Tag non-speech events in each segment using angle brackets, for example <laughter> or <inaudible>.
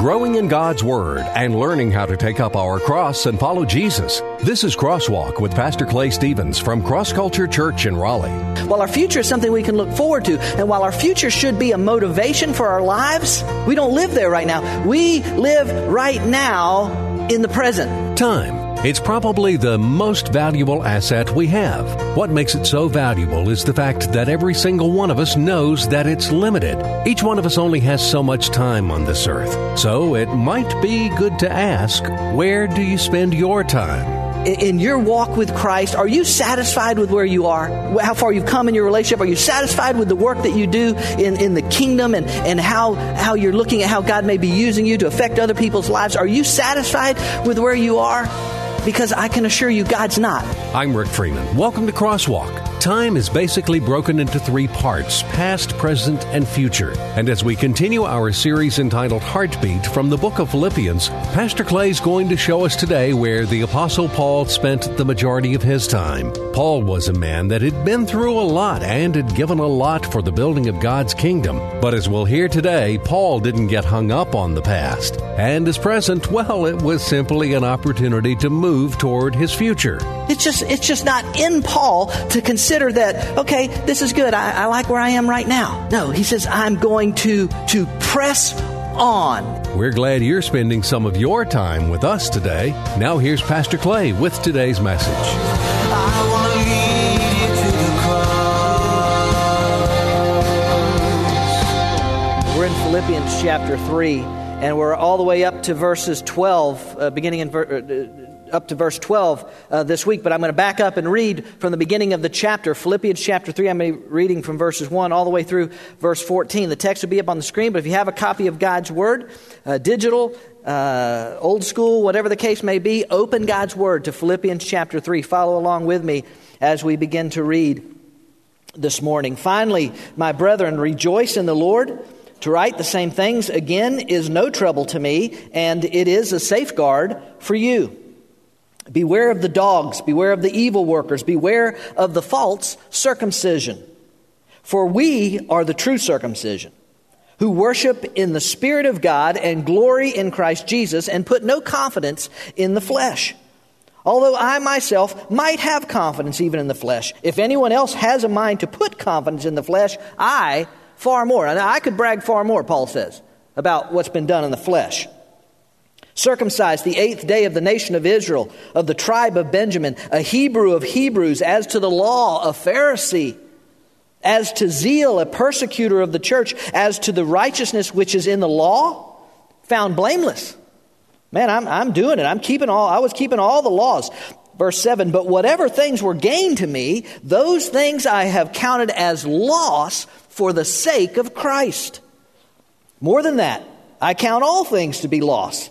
growing in God's Word and learning how to take up our cross and follow Jesus. This is Crosswalk with Pastor Clay Stevens from Cross Culture Church in Raleigh. While our future is something we can look forward to, and while our future should be a motivation for our lives, we don't live there right now. We live right now in the present. Time. It's probably the most valuable asset we have. What makes it so valuable is the fact that every single one of us knows that it's limited. Each one of us only has so much time on this earth. So it might be good to ask, where do you spend your time? in your walk with Christ, are you satisfied with where you are? How far you've come in your relationship? Are you satisfied with the work that you do in, in the kingdom and, and how, how you're looking at how God may be using you to affect other people's lives? Are you satisfied with where you are? Because I can assure you, God's not. I'm Rick Freeman. Welcome to Crosswalk. Time is basically broken into three parts past, present, and future. And as we continue our series entitled Heartbeat from the book of Philippians, Pastor Clay is going to show us today where the Apostle Paul spent the majority of his time. Paul was a man that had been through a lot and had given a lot for the building of God's kingdom. But as we'll hear today, Paul didn't get hung up on the past. And his present, well, it was simply an opportunity to move toward his future. It's just, it's just not in Paul to consider that, okay, this is good. I, I like where I am right now. No, he says, I'm going to, to press on. We're glad you're spending some of your time with us today. Now here's Pastor Clay with today's message. We're in Philippians chapter 3, and we're all the way up to verses 12, uh, beginning in ver- uh, up to verse 12 uh, this week, but I'm going to back up and read from the beginning of the chapter, Philippians chapter 3. I'm going to be reading from verses 1 all the way through verse 14. The text will be up on the screen, but if you have a copy of God's Word, uh, digital, uh, old school, whatever the case may be, open God's Word to Philippians chapter 3. Follow along with me as we begin to read this morning. Finally, my brethren, rejoice in the Lord. To write the same things again is no trouble to me, and it is a safeguard for you. Beware of the dogs, beware of the evil workers, beware of the false circumcision. For we are the true circumcision, who worship in the Spirit of God and glory in Christ Jesus and put no confidence in the flesh. Although I myself might have confidence even in the flesh. If anyone else has a mind to put confidence in the flesh, I far more. And I could brag far more, Paul says, about what's been done in the flesh circumcised the eighth day of the nation of Israel, of the tribe of Benjamin, a Hebrew of Hebrews, as to the law, a Pharisee, as to zeal, a persecutor of the church, as to the righteousness which is in the law, found blameless. Man, I'm, I'm doing it. I'm keeping all, I was keeping all the laws. Verse 7 But whatever things were gained to me, those things I have counted as loss for the sake of Christ. More than that, I count all things to be loss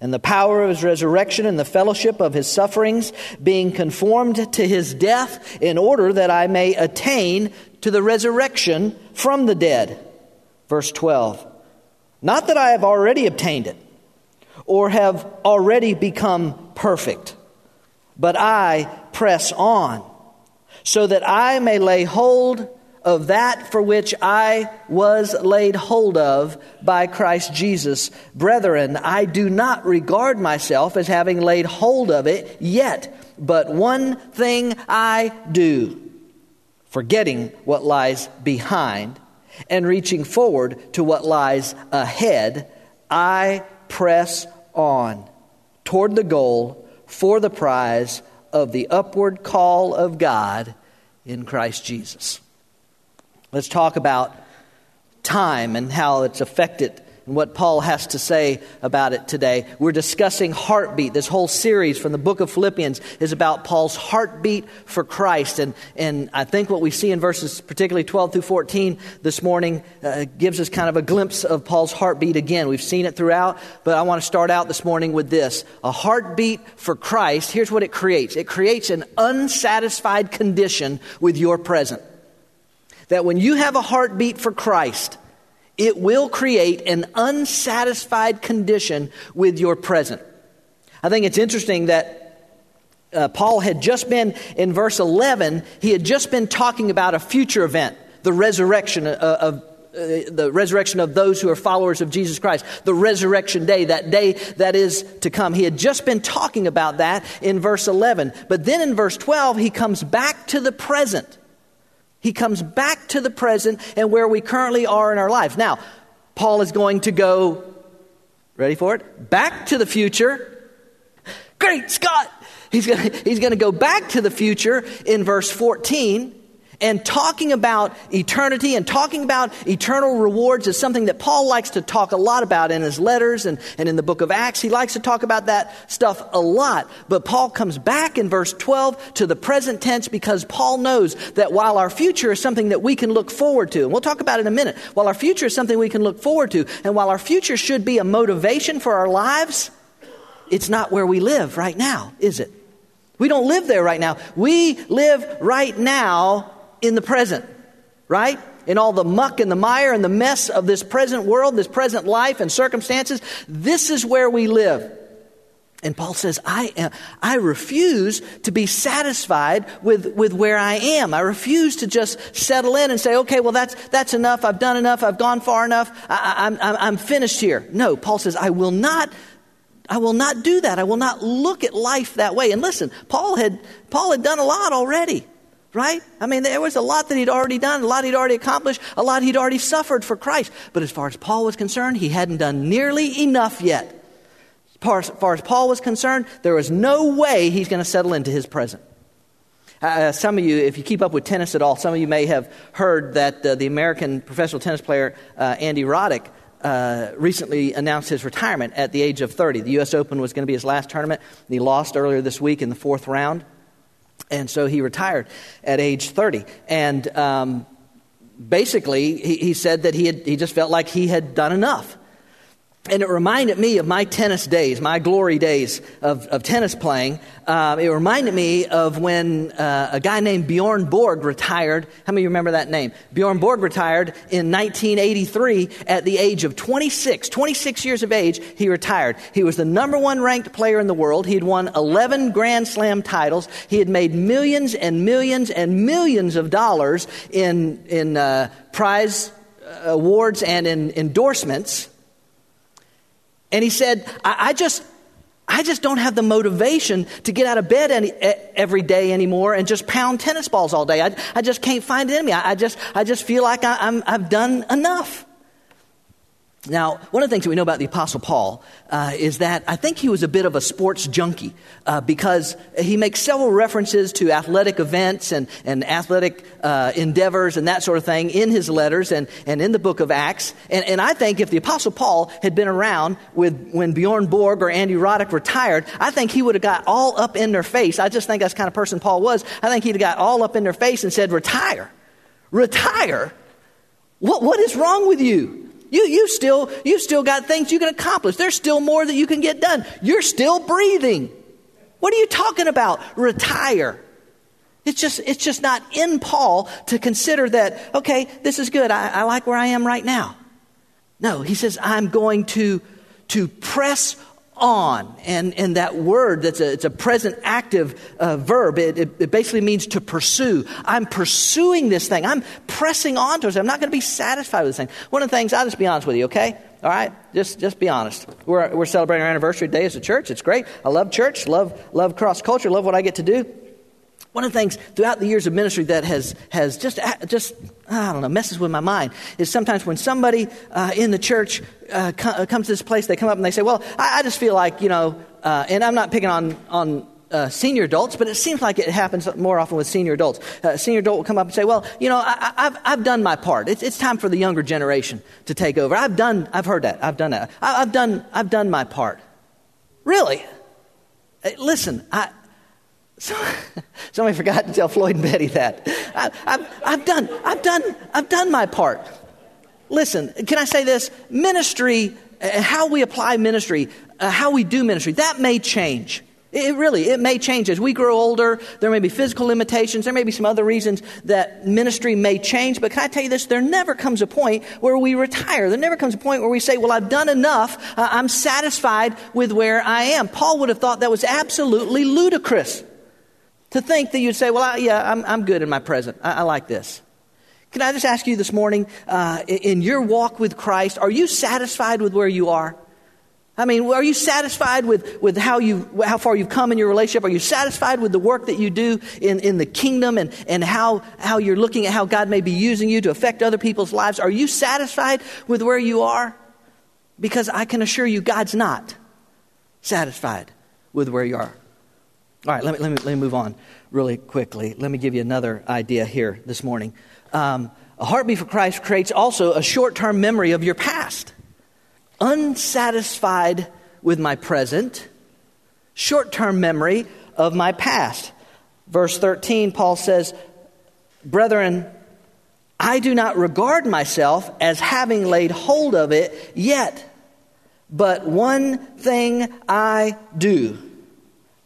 and the power of his resurrection and the fellowship of his sufferings, being conformed to his death, in order that I may attain to the resurrection from the dead. Verse 12. Not that I have already obtained it, or have already become perfect, but I press on, so that I may lay hold of that for which I was laid hold of by Christ Jesus. Brethren, I do not regard myself as having laid hold of it yet, but one thing I do, forgetting what lies behind and reaching forward to what lies ahead, I press on toward the goal for the prize of the upward call of God in Christ Jesus. Let's talk about time and how it's affected and what Paul has to say about it today. We're discussing heartbeat. This whole series from the book of Philippians is about Paul's heartbeat for Christ. And, and I think what we see in verses, particularly 12 through 14 this morning, uh, gives us kind of a glimpse of Paul's heartbeat again. We've seen it throughout, but I want to start out this morning with this. A heartbeat for Christ, here's what it creates it creates an unsatisfied condition with your present. That when you have a heartbeat for Christ, it will create an unsatisfied condition with your present. I think it's interesting that uh, Paul had just been, in verse 11, he had just been talking about a future event, the resurrection of, of uh, the resurrection of those who are followers of Jesus Christ, the resurrection day, that day that is to come. He had just been talking about that in verse 11. But then in verse 12, he comes back to the present. He comes back to the present and where we currently are in our lives. Now, Paul is going to go, ready for it? Back to the future. Great Scott! He's going he's to go back to the future in verse 14 and talking about eternity and talking about eternal rewards is something that Paul likes to talk a lot about in his letters and, and in the book of Acts. He likes to talk about that stuff a lot. But Paul comes back in verse 12 to the present tense because Paul knows that while our future is something that we can look forward to, and we'll talk about it in a minute, while our future is something we can look forward to, and while our future should be a motivation for our lives, it's not where we live right now, is it? We don't live there right now. We live right now in the present, right? In all the muck and the mire and the mess of this present world, this present life and circumstances, this is where we live. And Paul says, I, am, I refuse to be satisfied with, with where I am. I refuse to just settle in and say, okay, well, that's, that's enough. I've done enough. I've gone far enough. I, I'm, I'm finished here. No, Paul says, I will not I will not do that. I will not look at life that way. And listen, Paul had, Paul had done a lot already. Right? I mean, there was a lot that he'd already done, a lot he'd already accomplished, a lot he'd already suffered for Christ. But as far as Paul was concerned, he hadn't done nearly enough yet. As far as, Paul was concerned, there was no way he's going to settle into his present. Uh, uh, some of you, if you keep up with tennis at all, some of you may have heard that uh, the American professional tennis player uh, Andy Roddick uh, recently announced his retirement at the age of 30. The U.S. Open was going to be his last tournament, and he lost earlier this week in the fourth round. And so he retired at age 30. And um, basically, he, he said that he, had, he just felt like he had done enough. And it reminded me of my tennis days, my glory days of, of tennis playing. Uh, it reminded me of when uh, a guy named Bjorn Borg retired. How many of you remember that name? Bjorn Borg retired in 1983 at the age of 26. 26 years of age, he retired. He was the number one ranked player in the world. He had won 11 Grand Slam titles. He had made millions and millions and millions of dollars in, in uh, prize uh, awards and in endorsements. And he said, I, I just, I just don't have the motivation to get out of bed any, every day anymore and just pound tennis balls all day. I, I just can't find it in me. I, I just, I just feel like I, I'm, I've done enough. Now, one of the things that we know about the Apostle Paul uh, is that I think he was a bit of a sports junkie uh, because he makes several references to athletic events and, and athletic uh, endeavors and that sort of thing in his letters and, and in the book of Acts. And, and I think if the Apostle Paul had been around with, when Bjorn Borg or Andy Roddick retired, I think he would have got all up in their face. I just think that's the kind of person Paul was. I think he'd have got all up in their face and said, Retire. Retire? What, what is wrong with you? You, you still, you still got things you can accomplish. There's still more that you can get done. You're still breathing. What are you talking about? Retire. It's just, it's just not in Paul to consider that, okay, this is good. I, I like where I am right now. No, he says, I'm going to, to press on. And, and that word, that's a, it's a present active uh, verb. It, it, it, basically means to pursue. I'm pursuing this thing. I'm pressing on towards it. I'm not going to be satisfied with this thing. One of the things, I'll just be honest with you, okay? All right? Just, just be honest. We're, we're celebrating our anniversary today as a church. It's great. I love church, love, love cross culture, love what I get to do. One of the things throughout the years of ministry that has, has just, just, I don't know, messes with my mind is sometimes when somebody uh, in the church uh, uh, comes to this place, they come up and they say, Well, I, I just feel like, you know, uh, and I'm not picking on, on uh, senior adults, but it seems like it happens more often with senior adults. Uh, senior adult will come up and say, "Well, you know, I, have I've done my part. It's, it's time for the younger generation to take over. I've done. I've heard that. I've done that. I, have done. I've done my part. Really? Uh, listen, I." So, <laughs> somebody forgot to tell Floyd and Betty that. I, I've, I've done. I've done. I've done my part. Listen, can I say this? Ministry, uh, how we apply ministry, uh, how we do ministry, that may change. It really, it may change as we grow older. There may be physical limitations. There may be some other reasons that ministry may change. But can I tell you this? There never comes a point where we retire. There never comes a point where we say, well, I've done enough. Uh, I'm satisfied with where I am. Paul would have thought that was absolutely ludicrous to think that you'd say, well, I, yeah, I'm, I'm good in my present. I, I like this. Can I just ask you this morning, uh, in your walk with Christ, are you satisfied with where you are? I mean, are you satisfied with, with how, you, how far you've come in your relationship? Are you satisfied with the work that you do in, in the kingdom and, and how, how you're looking at how God may be using you to affect other people's lives? Are you satisfied with where you are? Because I can assure you, God's not satisfied with where you are. All right, let me, let me, let me move on really quickly. Let me give you another idea here this morning. Um, a heartbeat for Christ creates also a short term memory of your past unsatisfied with my present, short term memory of my past. Verse 13, Paul says, Brethren, I do not regard myself as having laid hold of it yet, but one thing I do.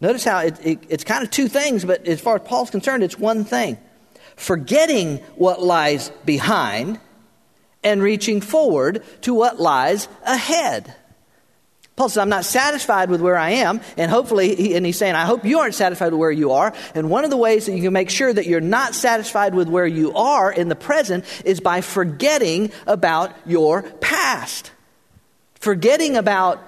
Notice how it, it, it's kind of two things, but as far as Paul's concerned, it's one thing. Forgetting what lies behind and reaching forward to what lies ahead. Paul says, I'm not satisfied with where I am, and hopefully, and he's saying, I hope you aren't satisfied with where you are. And one of the ways that you can make sure that you're not satisfied with where you are in the present is by forgetting about your past. Forgetting about,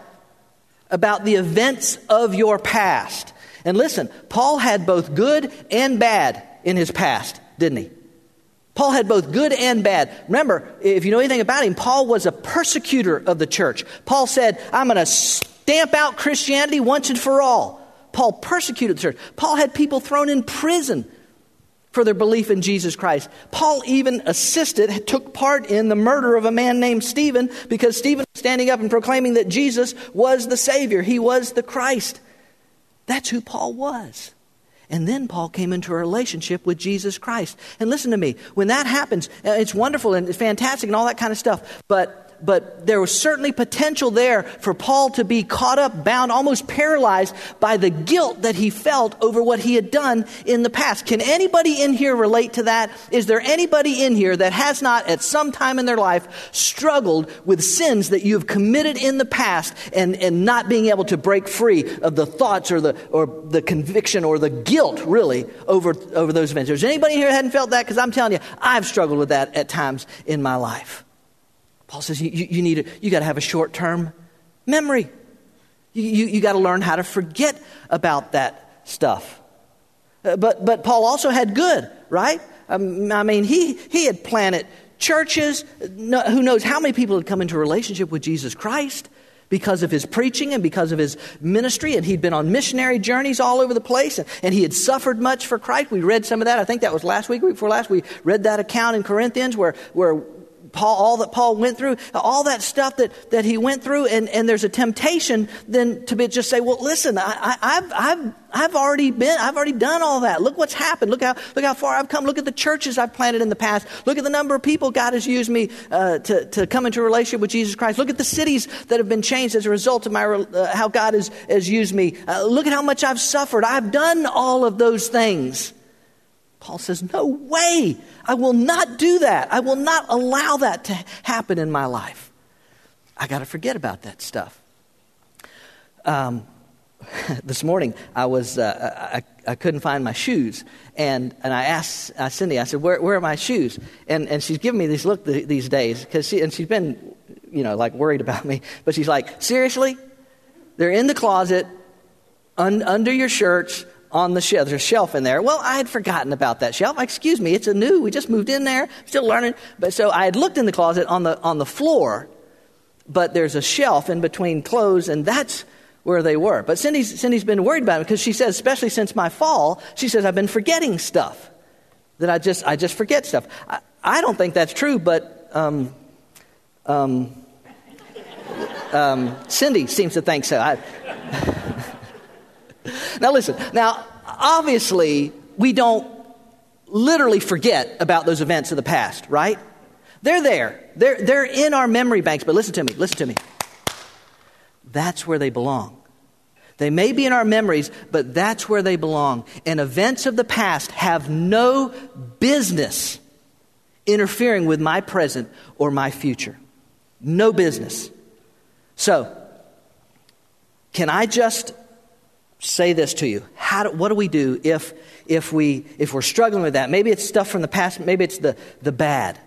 about the events of your past. And listen, Paul had both good and bad in his past, didn't he? Paul had both good and bad. Remember, if you know anything about him, Paul was a persecutor of the church. Paul said, I'm going to stamp out Christianity once and for all. Paul persecuted the church. Paul had people thrown in prison for their belief in Jesus Christ. Paul even assisted, took part in the murder of a man named Stephen because Stephen was standing up and proclaiming that Jesus was the Savior. He was the Christ. That's who Paul was. And then Paul came into a relationship with Jesus Christ. And listen to me, when that happens, uh, it's wonderful and it's fantastic and all that kind of stuff. But but there was certainly potential there for Paul to be caught up, bound, almost paralyzed by the guilt that he felt over what he had done in the past. Can anybody in here relate to that? Is there anybody in here that has not, at some time in their life, struggled with sins that you've committed in the past and, and not being able to break free of the thoughts or the, or the conviction or the guilt, really, over, over those events? Is anybody here hadn't felt that? Because I'm telling you, I've struggled with that at times in my life. Paul says you, you, need you got to have a short term memory. You, you, you got to learn how to forget about that stuff. Uh, but, but Paul also had good, right? Um, I mean, he, he had planted churches. No, who knows how many people had come into relationship with Jesus Christ because of his preaching and because of his ministry. And he'd been on missionary journeys all over the place. And, and he had suffered much for Christ. We read some of that. I think that was last week, week before last. We read that account in Corinthians where, where Paul, all that Paul went through, all that stuff that, that he went through, and, and there's a temptation then to be, just say, well, listen, I, have I've, I've already been, I've already done all that. Look what's happened. Look how, look how far I've come. Look at the churches I've planted in the past. Look at the number of people God has used me uh, to, to come into a relationship with Jesus Christ. Look at the cities that have been changed as a result of my, uh, how God has, has used me. Uh, look at how much I've suffered. I've done all of those things. Paul says, No way. I will not do that. I will not allow that to happen in my life. I got to forget about that stuff. Um, <laughs> this morning, I was uh, I, I couldn't find my shoes, and, and I asked uh, Cindy. I said, "Where, where are my shoes?" And and she's giving me this look th- these days because she and she's been, you know, like worried about me. But she's like, "Seriously, they're in the closet, un- under your shirts, on the shelf. There's a shelf in there. Well, I had forgotten about that shelf. Excuse me, it's a new. We just moved in there, still learning. But so I had looked in the closet on the on the floor, but there's a shelf in between clothes, and that's where they were. But Cindy's, Cindy's been worried about it because she says, especially since my fall, she says, I've been forgetting stuff. That I just, I just forget stuff. I, I don't think that's true, but um, um, um, Cindy seems to think so. I, <laughs> <laughs> now, listen, now, obviously, we don't literally forget about those events of the past, right? They're there. They're, they're in our memory banks, but listen to me, listen to me. That's where they belong. They may be in our memories, but that's where they belong. And events of the past have no business interfering with my present or my future. No business. So, can I just say this to you? How do, what do we do if, if, we, if we're struggling with that? Maybe it's stuff from the past, maybe it's the, the bad.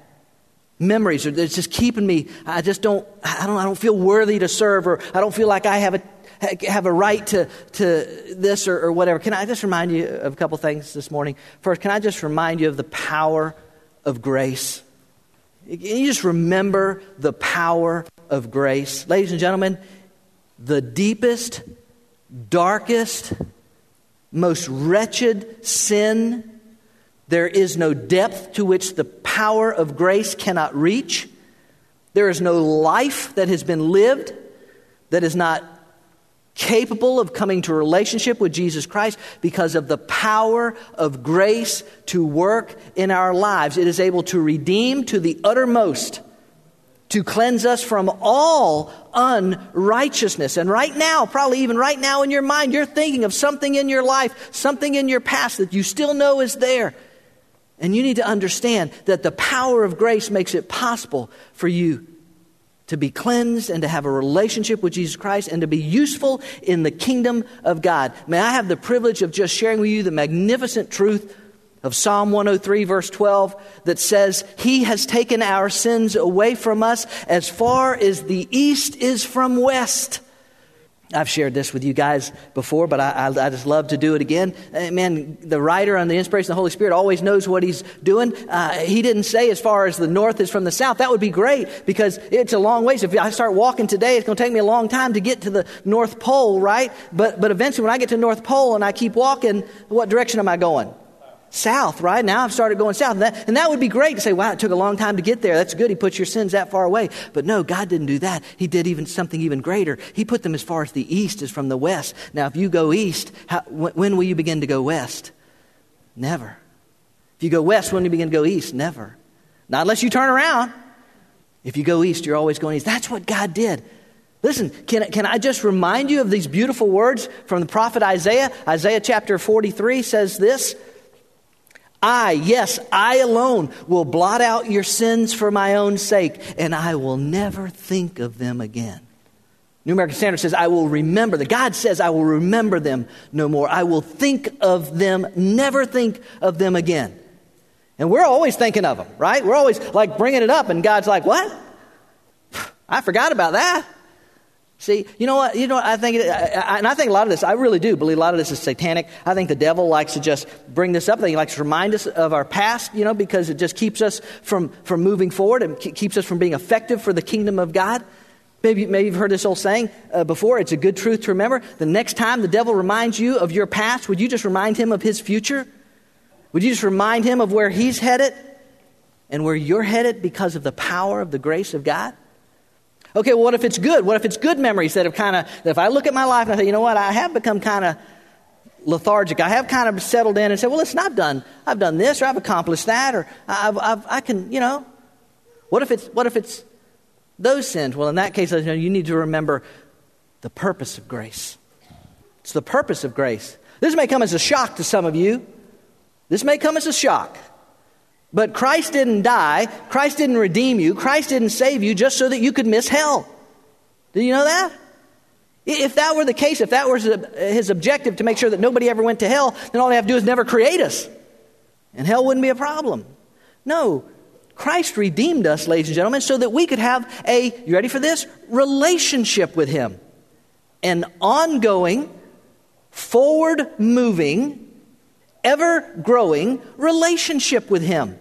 Memories or it's just keeping me i just don't i don't i don't feel worthy to serve or i don't feel like i have a have a right to, to this or, or whatever. Can i just remind you of a couple things this morning? First can i just remind you of the power of grace? Can you just remember the power of grace? Ladies and gentlemen the deepest darkest most wretched sin there is no depth to which the power of grace cannot reach. There is no life that has been lived that is not capable of coming to a relationship with Jesus Christ because of the power of grace to work in our lives. It is able to redeem to the uttermost, to cleanse us from all unrighteousness. And right now, probably even right now in your mind, you're thinking of something in your life, something in your past that you still know is there. And you need to understand that the power of grace makes it possible for you to be cleansed and to have a relationship with Jesus Christ and to be useful in the kingdom of God. May I have the privilege of just sharing with you the magnificent truth of Psalm 103, verse 12, that says, He has taken our sins away from us as far as the east is from west. I've shared this with you guys before, but I, I, I, just love to do it again. Uh, man, the writer on the inspiration of the Holy Spirit always knows what he's doing. Uh, he didn't say as far as the north is from the south. That would be great because it's a long ways. If I start walking today, it's going to take me a long time to get to the North Pole, right? But, but eventually, when I get to North Pole and I keep walking, what direction am I going? South, right? Now I've started going south. And that, and that would be great to say, wow, it took a long time to get there. That's good. He put your sins that far away. But no, God didn't do that. He did even something even greater. He put them as far as the east is from the west. Now, if you go east, how, when will you begin to go west? Never. If you go west, when will you begin to go east? Never. Not unless you turn around. If you go east, you're always going east. That's what God did. Listen, can, can I just remind you of these beautiful words from the prophet Isaiah? Isaiah chapter 43 says this I, yes, I alone will blot out your sins for my own sake, and I will never think of them again. New American Standard says, I will remember them. God says, I will remember them no more. I will think of them, never think of them again. And we're always thinking of them, right? We're always like bringing it up, and God's like, What? I forgot about that. See, you know what? You know what? I think, and I think a lot of this, I really do believe a lot of this is satanic. I think the devil likes to just bring this up. He likes to remind us of our past, you know, because it just keeps us from, from moving forward and keeps us from being effective for the kingdom of God. Maybe, maybe you've heard this old saying uh, before. It's a good truth to remember. The next time the devil reminds you of your past, would you just remind him of his future? Would you just remind him of where he's headed and where you're headed because of the power of the grace of God? Okay, well, what if it's good? What if it's good memories that have kind of, if I look at my life and I say, you know what, I have become kind of lethargic. I have kind of settled in and said, well, listen, I've done, I've done this or I've accomplished that or I've, I've, I can, you know. What if it's, what if it's those sins? Well, in that case, you, know, you need to remember the purpose of grace. It's the purpose of grace. This may come as a shock to some of you. This may come as a shock. But Christ didn't die. Christ didn't redeem you. Christ didn't save you just so that you could miss hell. Did you know that? If that were the case, if that was his objective to make sure that nobody ever went to hell, then all they have to do is never create us. And hell wouldn't be a problem. No, Christ redeemed us, ladies and gentlemen, so that we could have a, you ready for this? Relationship with him. An ongoing, forward moving, ever growing relationship with Him.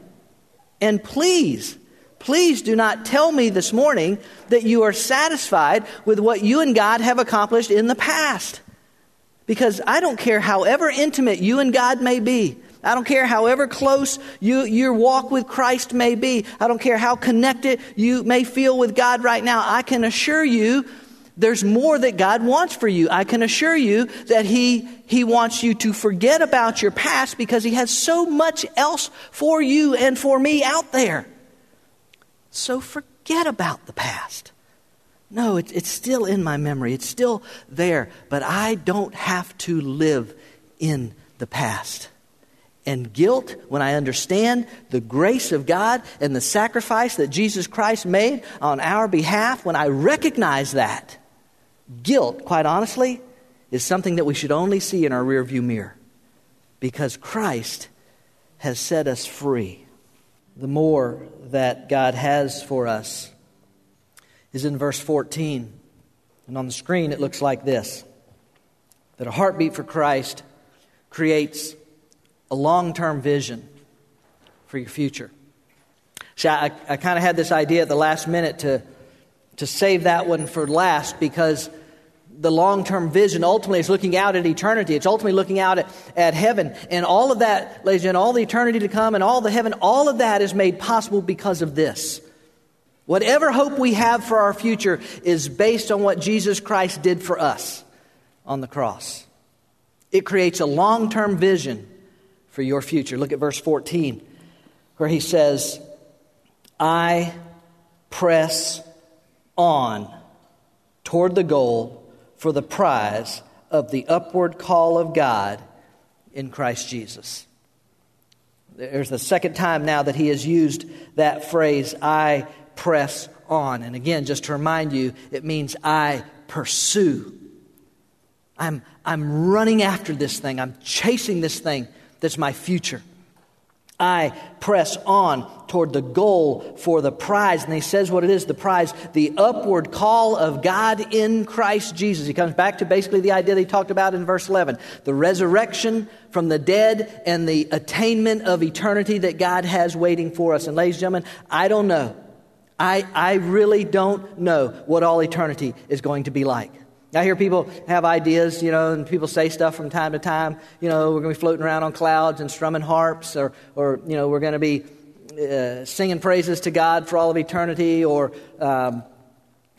And please, Please do not tell me this morning that you are satisfied with what you and God have accomplished in the past. Because I don't care however intimate you and God may be. I don't care however close you, your walk with Christ may be. I don't care how connected you may feel with God right now. I can assure you there's more that God wants for you. I can assure you that He, He wants you to forget about your past because He has so much else for you and for me out there. So forget about the past. No, it, it's still in my memory. It's still there. But I don't have to live in the past and guilt when I understand the grace of God and the sacrifice that Jesus Christ made on our behalf, when I recognize that, guilt, quite honestly, is something that we should only see in our rearview mirror because Christ has set us free. The more that God has for us is in verse 14. And on the screen, it looks like this that a heartbeat for Christ creates a long term vision for your future. See, I, I kind of had this idea at the last minute to, to save that one for last because the long term vision ultimately is looking out at eternity. It's ultimately looking out at, at heaven. And all of that, ladies and all the eternity to come and all the heaven, all of that is made possible because of this. Whatever hope we have for our future is based on what Jesus Christ did for us on the cross. It creates a long term vision for your future. Look at verse 14, where he says, I press on toward the goal for the prize of the upward call of God in Christ Jesus. There's the second time now that he has used that phrase, I press on. And again, just to remind you, it means I pursue. I'm, I'm running after this thing, I'm chasing this thing that's my future. I press on toward the goal for the prize. And he says what it is the prize, the upward call of God in Christ Jesus. He comes back to basically the idea that he talked about in verse 11 the resurrection from the dead and the attainment of eternity that God has waiting for us. And, ladies and gentlemen, I don't know. I, I really don't know what all eternity is going to be like. I hear people have ideas, you know, and people say stuff from time to time. You know, we're going to be floating around on clouds and strumming harps, or, or you know, we're going to be uh, singing praises to God for all of eternity, or, um,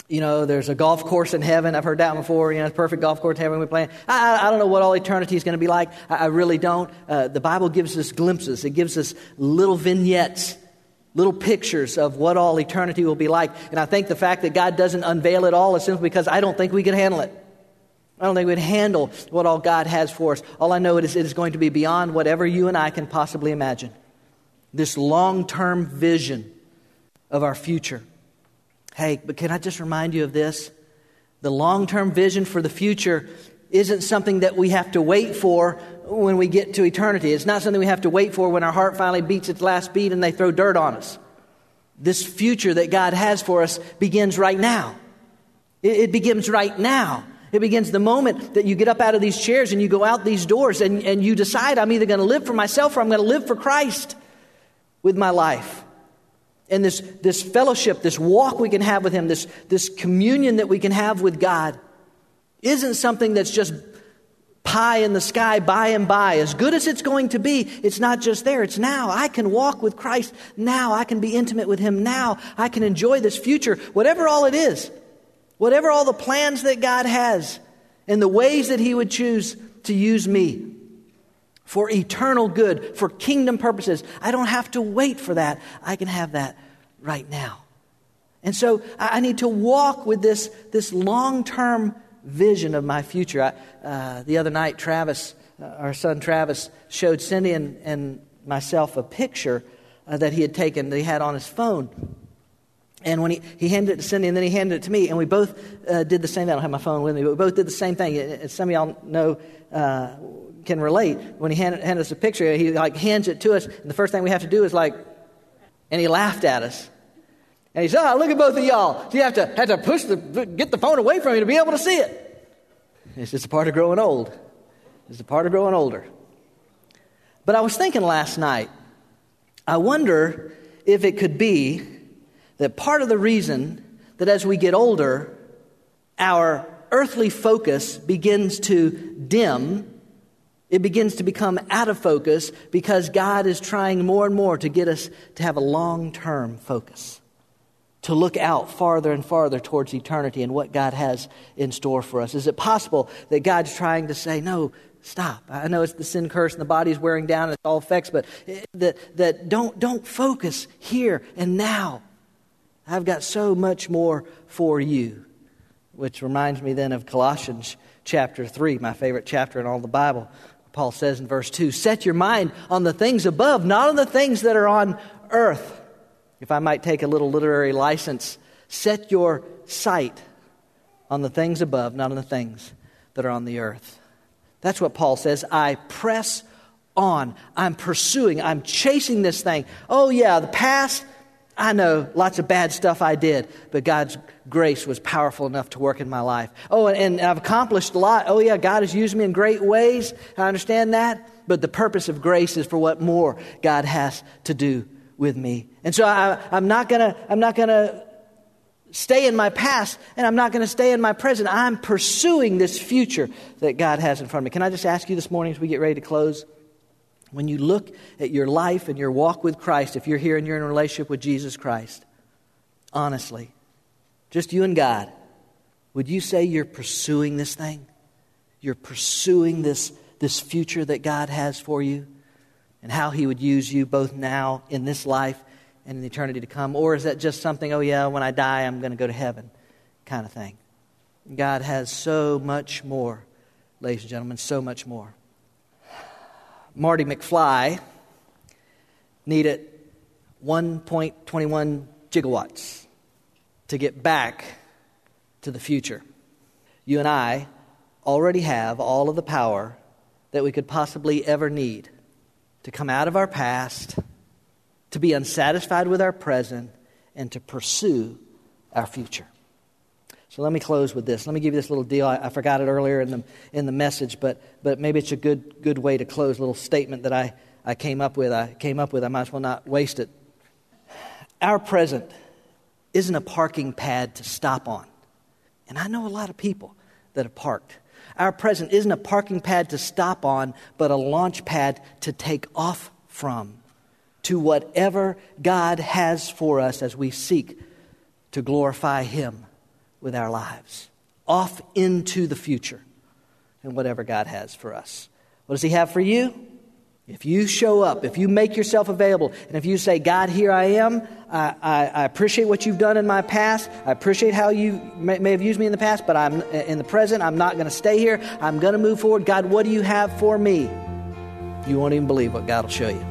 you know, there's a golf course in heaven. I've heard that before. You know, a perfect golf course in heaven we play. I, I don't know what all eternity is going to be like. I, I really don't. Uh, the Bible gives us glimpses. It gives us little vignettes little pictures of what all eternity will be like. And I think the fact that God doesn't unveil it all is simply because I don't think we can handle it. I don't think we'd handle what all God has for us. All I know is it is going to be beyond whatever you and I can possibly imagine. This long term vision of our future. Hey, but can I just remind you of this? The long term vision for the future isn't something that we have to wait for when we get to eternity. It's not something we have to wait for when our heart finally beats its last beat and they throw dirt on us. This future that God has for us begins right now. It, it begins right now. It begins the moment that you get up out of these chairs and you go out these doors and, and you decide, I'm either going to live for myself or I'm going to live for Christ with my life. And this, this fellowship, this walk we can have with Him, this, this communion that we can have with God, isn't something that's just pie in the sky by and by. As good as it's going to be, it's not just there, it's now. I can walk with Christ now. I can be intimate with Him now. I can enjoy this future, whatever all it is, whatever all the plans that God has, and the ways that He would choose to use me for eternal good, for kingdom purposes. I don't have to wait for that. I can have that right now. And so I need to walk with this, this long term vision of my future. I, uh, the other night, Travis, uh, our son Travis, showed Cindy and, and myself a picture uh, that he had taken that he had on his phone. And when he, he handed it to Cindy and then he handed it to me, and we both uh, did the same thing. I don't have my phone with me, but we both did the same thing. As some of y'all know, uh, can relate. When he handed, handed us a picture, he like hands it to us, and the first thing we have to do is like, and he laughed at us. And he said, oh, look at both of y'all. So you have to, have to push the, get the phone away from you to be able to see it. It's just a part of growing old. It's a part of growing older. But I was thinking last night, I wonder if it could be that part of the reason that as we get older, our earthly focus begins to dim, it begins to become out of focus because God is trying more and more to get us to have a long term focus, to look out farther and farther towards eternity and what God has in store for us. Is it possible that God's trying to say, no, stop? I know it's the sin curse and the body's wearing down and it's all effects, but eh, that, that don't, don't focus here and now. I've got so much more for you. Which reminds me then of Colossians chapter 3, my favorite chapter in all the Bible. Paul says in verse 2 Set your mind on the things above, not on the things that are on earth. If I might take a little literary license, set your sight on the things above, not on the things that are on the earth. That's what Paul says. I press on. I'm pursuing. I'm chasing this thing. Oh, yeah, the past, I know lots of bad stuff I did, but God's grace was powerful enough to work in my life. Oh, and, and, I've accomplished a lot. Oh, yeah, God has used me in great ways. I understand that. But the purpose of grace is for what more God has to do with me. And so I, I'm not going to, I'm not going to stay in my past and I'm not going to stay in my present. I'm pursuing this future that God has in front of me. Can I just ask you this morning as we get ready to close? When you look at your life and your walk with Christ, if you're here and you're in a relationship with Jesus Christ, honestly, just you and God, would you say you're pursuing this thing? You're pursuing this, this future that God has for you and how He would use you both now in this life and in eternity to come? Or is that just something, oh, yeah, when I die, I'm going to go to heaven kind of thing? God has so much more, ladies and gentlemen, so much more. Marty McFly needed 1.21 gigawatts to get back to the future. You and I already have all of the power that we could possibly ever need to come out of our past, to be unsatisfied with our present, and to pursue our future. So let me close with this. Let me give you this little deal. I, I, forgot it earlier in the, in the message, but, but maybe it's a good, good way to close. A little statement that I, I came up with. I came up with. I might as well not waste it. Our present isn't a parking pad to stop on. And I know a lot of people that have parked. Our present isn't a parking pad to stop on, but a launch pad to take off from to whatever God has for us as we seek to glorify Him with our lives, off into the future and whatever God has for us. What does He have for you? If you show up, if you make yourself available, and if you say, God, here I am, I, I, I appreciate what you've done in my past, I appreciate how you may, may have used me in the past, but I'm in the present, I'm not going to stay here, I'm going to move forward. God, what do you have for me? You won't even believe what God will show you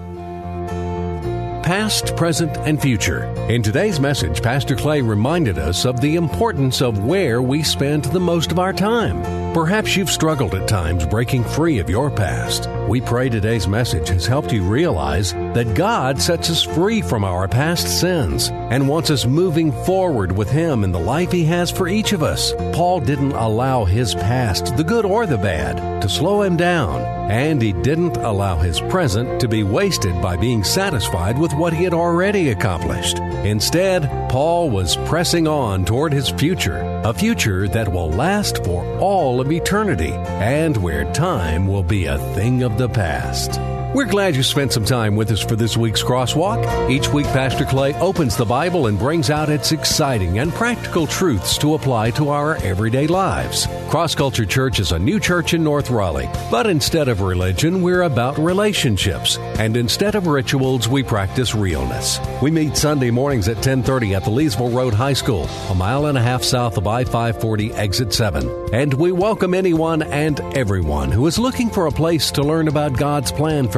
past, present, and future. In today's message, Pastor Clay reminded us of the importance of where we spend the most of our time. Perhaps you've struggled at times breaking free of your past. We pray today's message has helped you realize that God sets us free from our past sins and wants us moving forward with Him in the life He has for each of us. Paul didn't allow his past, the good or the bad, to slow him down, and he didn't allow his present to be wasted by being satisfied with what he had already accomplished. Instead, Paul was pressing on toward his future, a future that will last for all of eternity, and where time will be a thing of the past. We're glad you spent some time with us for this week's Crosswalk. Each week, Pastor Clay opens the Bible and brings out its exciting and practical truths to apply to our everyday lives. Cross Culture Church is a new church in North Raleigh, but instead of religion, we're about relationships, and instead of rituals, we practice realness. We meet Sunday mornings at 10:30 at the Leesville Road High School, a mile and a half south of I-540 exit 7. And we welcome anyone and everyone who is looking for a place to learn about God's plan for